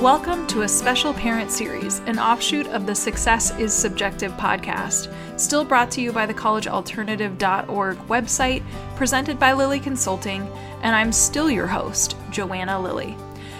Welcome to a special parent series, an offshoot of the Success is Subjective podcast, still brought to you by the collegealternative.org website, presented by Lilly Consulting, and I'm still your host, Joanna Lilly.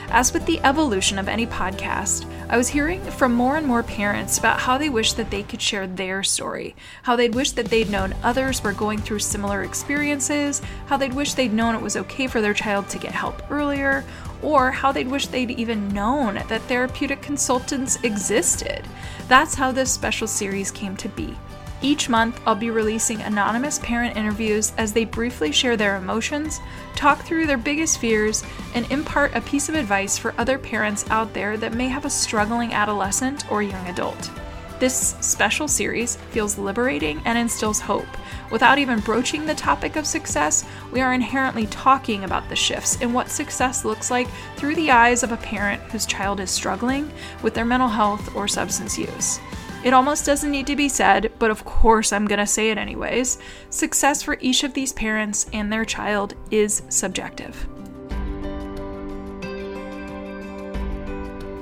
As with the evolution of any podcast, I was hearing from more and more parents about how they wish that they could share their story, how they'd wish that they'd known others were going through similar experiences, how they'd wish they'd known it was okay for their child to get help earlier, or how they'd wish they'd even known that therapeutic consultants existed. That's how this special series came to be. Each month, I'll be releasing anonymous parent interviews as they briefly share their emotions, talk through their biggest fears, and impart a piece of advice for other parents out there that may have a struggling adolescent or young adult. This special series feels liberating and instills hope. Without even broaching the topic of success, we are inherently talking about the shifts in what success looks like through the eyes of a parent whose child is struggling with their mental health or substance use. It almost doesn't need to be said, but of course I'm to say it anyways. Success for each of these parents and their child is subjective.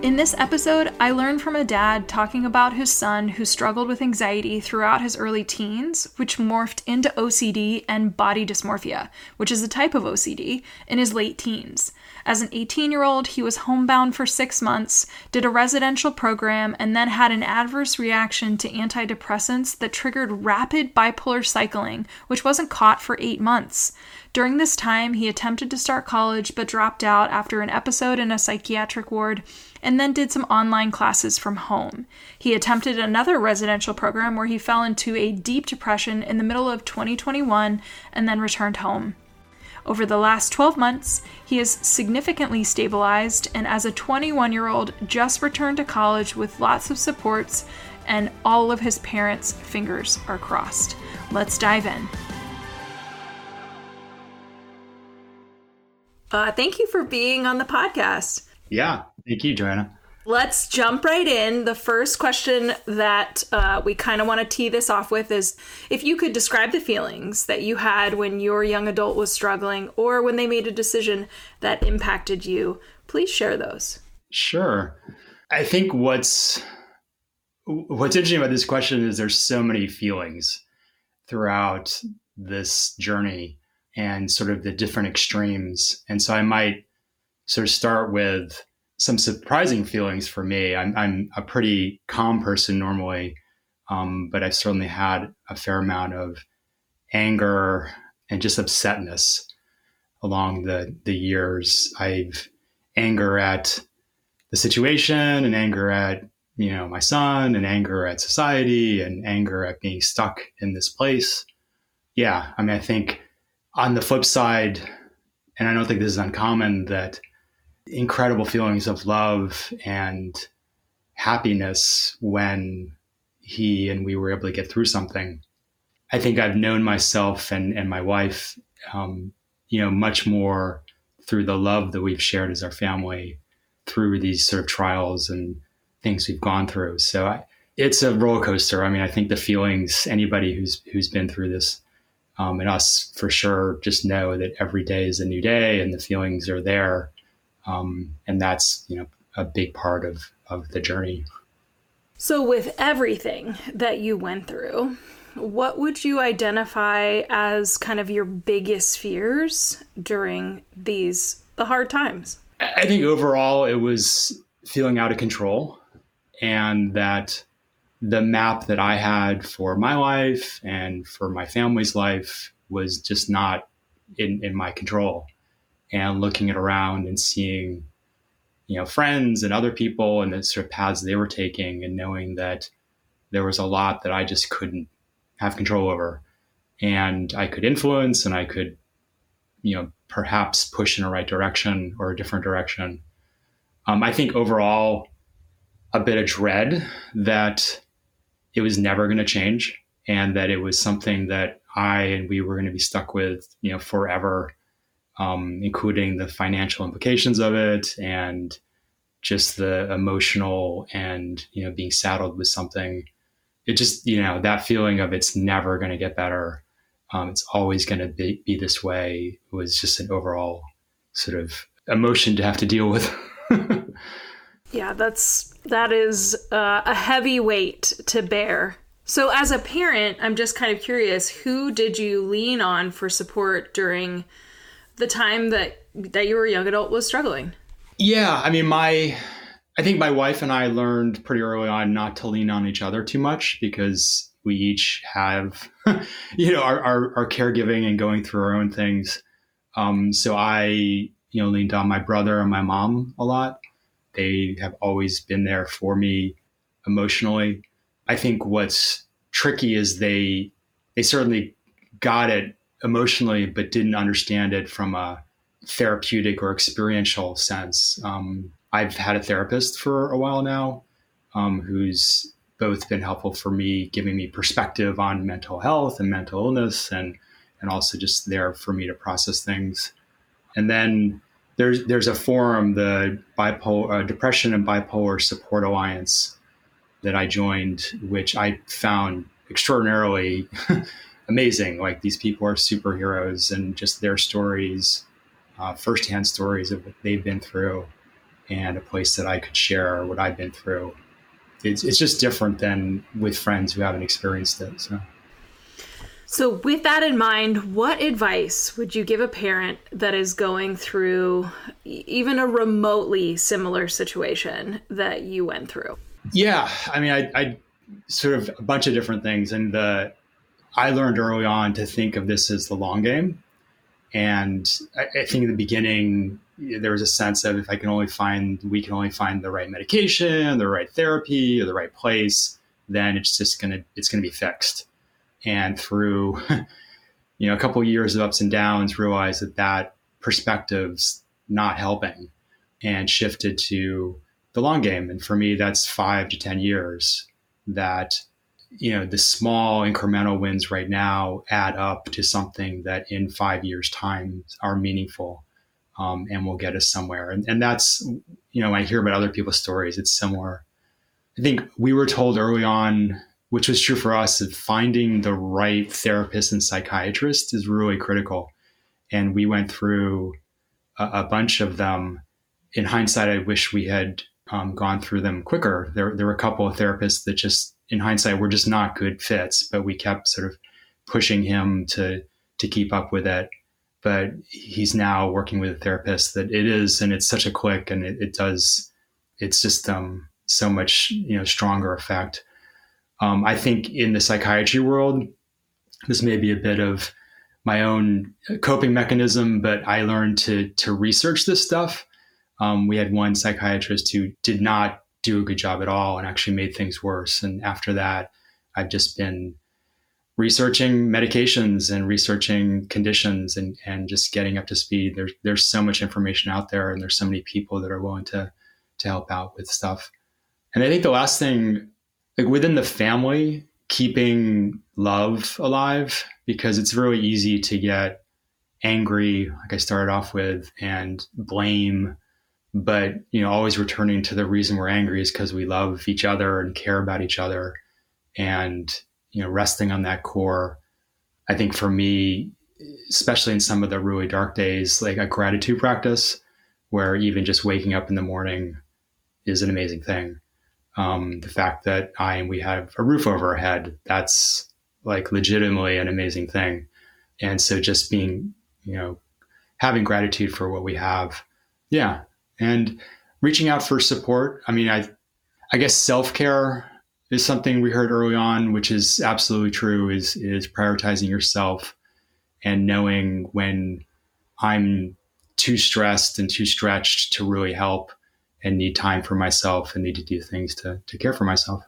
In this episode, I learned from a dad talking about his son who struggled with anxiety throughout his early teens, which morphed into OCD and body dysmorphia, which is a type of OCD, in his late teens. As an 18 year old, he was homebound for six months, did a residential program, and then had an adverse reaction to antidepressants that triggered rapid bipolar cycling, which wasn't caught for eight months. During this time, he attempted to start college but dropped out after an episode in a psychiatric ward and then did some online classes from home. He attempted another residential program where he fell into a deep depression in the middle of 2021 and then returned home. Over the last 12 months, he has significantly stabilized and, as a 21 year old, just returned to college with lots of supports, and all of his parents' fingers are crossed. Let's dive in. Uh, thank you for being on the podcast. Yeah, thank you, Joanna. Let's jump right in. The first question that uh, we kind of want to tee this off with is if you could describe the feelings that you had when your young adult was struggling or when they made a decision that impacted you, please share those. Sure. I think what's what's interesting about this question is there's so many feelings throughout this journey and sort of the different extremes. And so I might sort of start with some surprising feelings for me. I'm, I'm a pretty calm person normally, um, but I've certainly had a fair amount of anger and just upsetness along the the years. I've anger at the situation and anger at you know my son and anger at society and anger at being stuck in this place. Yeah, I mean I think on the flip side, and I don't think this is uncommon that incredible feelings of love and happiness when he and we were able to get through something. I think I've known myself and, and my wife, um, you know, much more through the love that we've shared as our family through these sort of trials and things we've gone through. So I, it's a roller coaster. I mean, I think the feelings, anybody who's, who's been through this, um, and us for sure, just know that every day is a new day and the feelings are there. Um, and that's, you know, a big part of, of the journey. So, with everything that you went through, what would you identify as kind of your biggest fears during these the hard times? I think overall it was feeling out of control and that the map that I had for my life and for my family's life was just not in, in my control and looking it around and seeing, you know, friends and other people and the sort of paths they were taking and knowing that there was a lot that I just couldn't have control over. And I could influence and I could, you know, perhaps push in a right direction or a different direction. Um, I think overall, a bit of dread that it was never going to change and that it was something that I and we were going to be stuck with, you know, forever um, including the financial implications of it and just the emotional and you know being saddled with something. It just you know that feeling of it's never going to get better um, it's always going to be, be this way was just an overall sort of emotion to have to deal with Yeah, that's that is uh, a heavy weight to bear. So, as a parent, I'm just kind of curious: who did you lean on for support during the time that that your young adult was struggling? Yeah, I mean, my I think my wife and I learned pretty early on not to lean on each other too much because we each have, you know, our, our, our, caregiving and going through our own things. Um, so I, you know, leaned on my brother and my mom a lot. They have always been there for me emotionally. I think what's tricky is they they certainly got it emotionally, but didn't understand it from a therapeutic or experiential sense. Um, I've had a therapist for a while now um, who's both been helpful for me, giving me perspective on mental health and mental illness, and and also just there for me to process things. And then there's there's a forum, the bipolar uh, depression and bipolar support alliance, that I joined, which I found extraordinarily amazing. Like these people are superheroes, and just their stories, uh, firsthand stories of what they've been through, and a place that I could share what I've been through. It's, it's just different than with friends who haven't experienced it. So. So, with that in mind, what advice would you give a parent that is going through even a remotely similar situation that you went through? Yeah, I mean, I, I sort of a bunch of different things, and the I learned early on to think of this as the long game, and I, I think in the beginning there was a sense of if I can only find we can only find the right medication, the right therapy, or the right place, then it's just gonna it's gonna be fixed and through you know a couple of years of ups and downs realized that that perspective's not helping and shifted to the long game. And for me that's five to ten years that you know the small incremental wins right now add up to something that in five years time are meaningful um, and will get us somewhere. And, and that's you know when i hear about other people's stories it's similar. I think we were told early on which was true for us, finding the right therapist and psychiatrist is really critical. And we went through a, a bunch of them. In hindsight, I wish we had um, gone through them quicker. There, there were a couple of therapists that just, in hindsight, were just not good fits, but we kept sort of pushing him to to keep up with it. But he's now working with a therapist that it is, and it's such a click, and it, it does. It's just um, so much you know stronger effect. Um, I think in the psychiatry world, this may be a bit of my own coping mechanism, but I learned to to research this stuff. Um, we had one psychiatrist who did not do a good job at all and actually made things worse. And after that, I've just been researching medications and researching conditions and, and just getting up to speed. There's there's so much information out there and there's so many people that are willing to to help out with stuff. And I think the last thing like within the family, keeping love alive because it's really easy to get angry, like I started off with, and blame. But you know, always returning to the reason we're angry is because we love each other and care about each other, and you know, resting on that core. I think for me, especially in some of the really dark days, like a gratitude practice, where even just waking up in the morning is an amazing thing um, the fact that I and we have a roof over our head, that's like legitimately an amazing thing. And so just being, you know, having gratitude for what we have. Yeah. And reaching out for support. I mean, I, I guess self-care is something we heard early on, which is absolutely true is, is prioritizing yourself and knowing when I'm too stressed and too stretched to really help and need time for myself and need to do things to, to care for myself.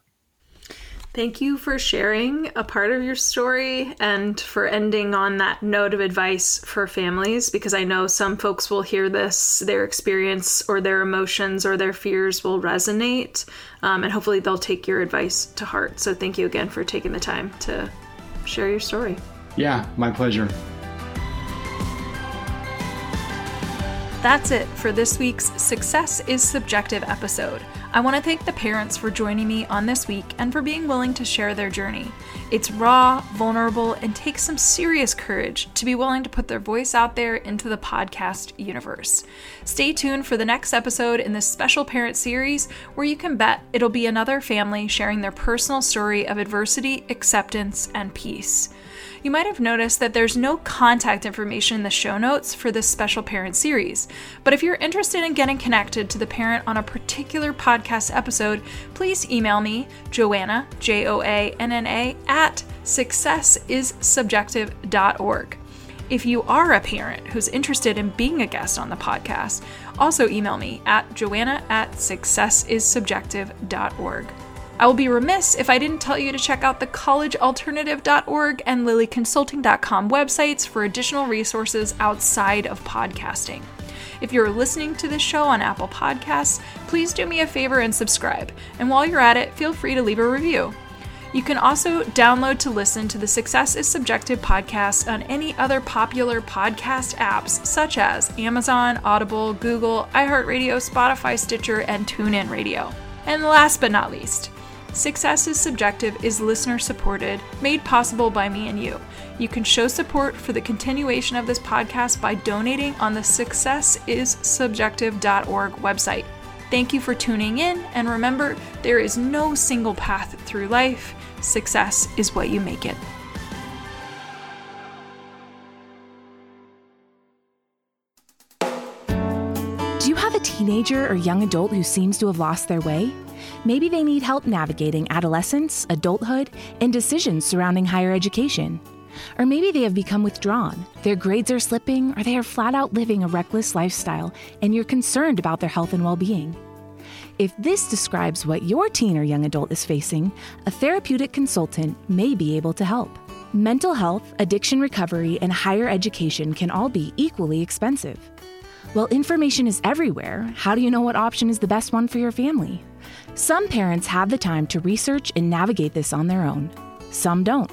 Thank you for sharing a part of your story and for ending on that note of advice for families because I know some folks will hear this, their experience or their emotions or their fears will resonate, um, and hopefully they'll take your advice to heart. So, thank you again for taking the time to share your story. Yeah, my pleasure. That's it for this week's Success is Subjective episode. I want to thank the parents for joining me on this week and for being willing to share their journey. It's raw, vulnerable, and takes some serious courage to be willing to put their voice out there into the podcast universe. Stay tuned for the next episode in this special parent series where you can bet it'll be another family sharing their personal story of adversity, acceptance, and peace. You might have noticed that there's no contact information in the show notes for this special parent series. But if you're interested in getting connected to the parent on a particular podcast episode, please email me, Joanna, J O A N N A, at successissubjective.org. If you are a parent who's interested in being a guest on the podcast, also email me at joanna at successissubjective.org. I will be remiss if I didn't tell you to check out the collegealternative.org and lillyconsulting.com websites for additional resources outside of podcasting. If you're listening to this show on Apple Podcasts, please do me a favor and subscribe. And while you're at it, feel free to leave a review. You can also download to listen to the Success is Subjective podcast on any other popular podcast apps such as Amazon, Audible, Google, iHeartRadio, Spotify, Stitcher, and TuneIn Radio. And last but not least, Success is Subjective is listener supported, made possible by me and you. You can show support for the continuation of this podcast by donating on the successissubjective.org website. Thank you for tuning in, and remember, there is no single path through life. Success is what you make it. Do you have a teenager or young adult who seems to have lost their way? Maybe they need help navigating adolescence, adulthood, and decisions surrounding higher education. Or maybe they have become withdrawn, their grades are slipping, or they are flat out living a reckless lifestyle, and you're concerned about their health and well being. If this describes what your teen or young adult is facing, a therapeutic consultant may be able to help. Mental health, addiction recovery, and higher education can all be equally expensive. While information is everywhere, how do you know what option is the best one for your family? Some parents have the time to research and navigate this on their own. Some don't.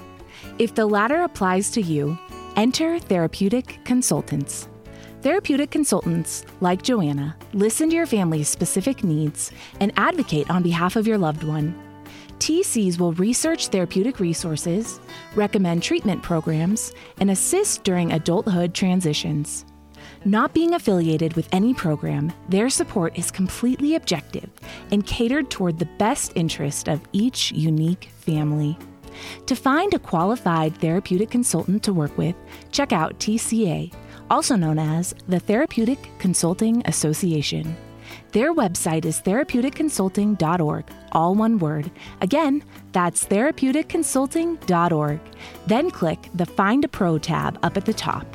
If the latter applies to you, enter therapeutic consultants. Therapeutic consultants, like Joanna, listen to your family's specific needs and advocate on behalf of your loved one. TCs will research therapeutic resources, recommend treatment programs, and assist during adulthood transitions. Not being affiliated with any program, their support is completely objective and catered toward the best interest of each unique family. To find a qualified therapeutic consultant to work with, check out TCA, also known as the Therapeutic Consulting Association. Their website is therapeuticconsulting.org, all one word. Again, that's therapeuticconsulting.org. Then click the Find a Pro tab up at the top.